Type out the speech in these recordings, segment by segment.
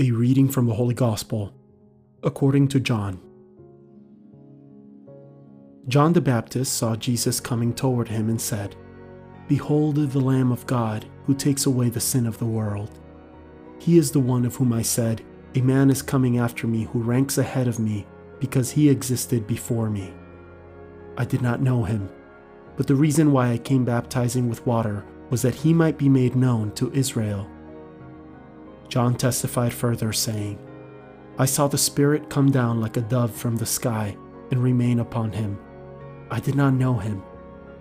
A reading from the Holy Gospel according to John. John the Baptist saw Jesus coming toward him and said, Behold the Lamb of God who takes away the sin of the world. He is the one of whom I said, A man is coming after me who ranks ahead of me because he existed before me. I did not know him, but the reason why I came baptizing with water was that he might be made known to Israel. John testified further, saying, I saw the Spirit come down like a dove from the sky and remain upon him. I did not know him,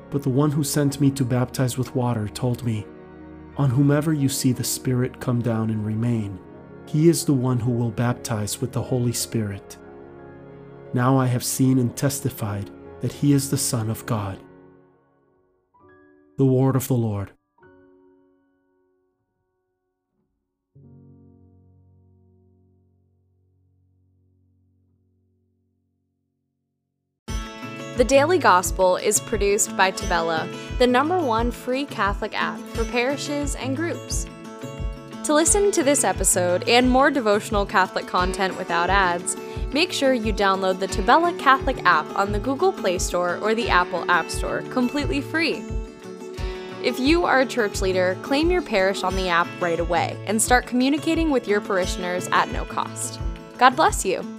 but the one who sent me to baptize with water told me, On whomever you see the Spirit come down and remain, he is the one who will baptize with the Holy Spirit. Now I have seen and testified that he is the Son of God. The Word of the Lord. The Daily Gospel is produced by Tabella, the number one free Catholic app for parishes and groups. To listen to this episode and more devotional Catholic content without ads, make sure you download the Tabella Catholic app on the Google Play Store or the Apple App Store completely free. If you are a church leader, claim your parish on the app right away and start communicating with your parishioners at no cost. God bless you.